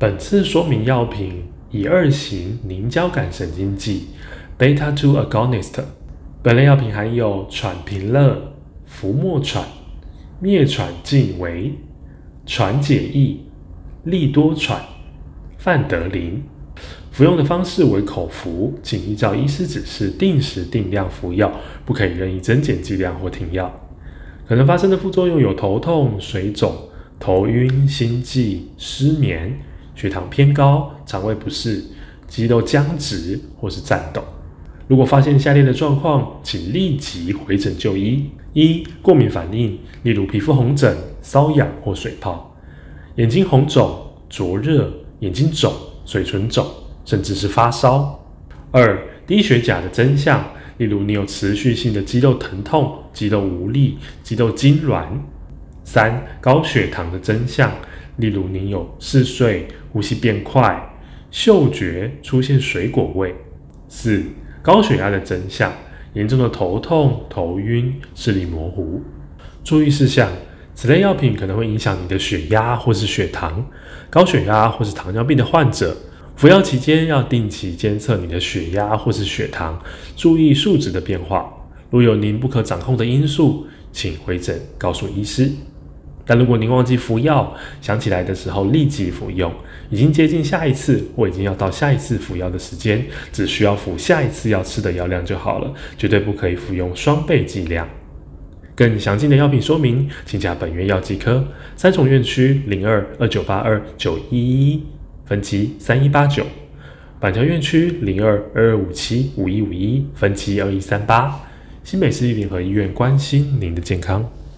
本次说明药品乙二型凝胶感神经剂 （beta two agonist）。本类药品含有喘平乐、福莫喘、灭喘净维、喘解益、利多喘、范德林。服用的方式为口服，请依照医师指示定时定量服药，不可以任意增减剂量或停药。可能发生的副作用有头痛、水肿、头晕、心悸、失眠、血糖偏高、肠胃不适、肌肉僵直或是颤抖。如果发现下列的状况，请立即回诊就医：一、过敏反应，例如皮肤红疹、瘙痒或水泡；眼睛红肿、灼热、眼睛肿、嘴唇肿。甚至是发烧。二、低血钾的真相，例如你有持续性的肌肉疼痛、肌肉无力、肌肉痉挛。三、高血糖的真相，例如你有嗜睡、呼吸变快、嗅觉出现水果味。四、高血压的真相，严重的头痛、头晕、视力模糊。注意事项：此类药品可能会影响你的血压或是血糖。高血压或是糖尿病的患者。服药期间要定期监测你的血压或是血糖，注意数值的变化。如有您不可掌控的因素，请回诊告诉医师。但如果您忘记服药，想起来的时候立即服用。已经接近下一次或已经要到下一次服药的时间，只需要服下一次要吃的药量就好了，绝对不可以服用双倍剂量。更详尽的药品说明，请加本院药剂科三重院区零二二九八二九一一。分期三一八九，板桥院区零二二二五七五一五一，分期二一三八，新北市立联合医院关心您的健康。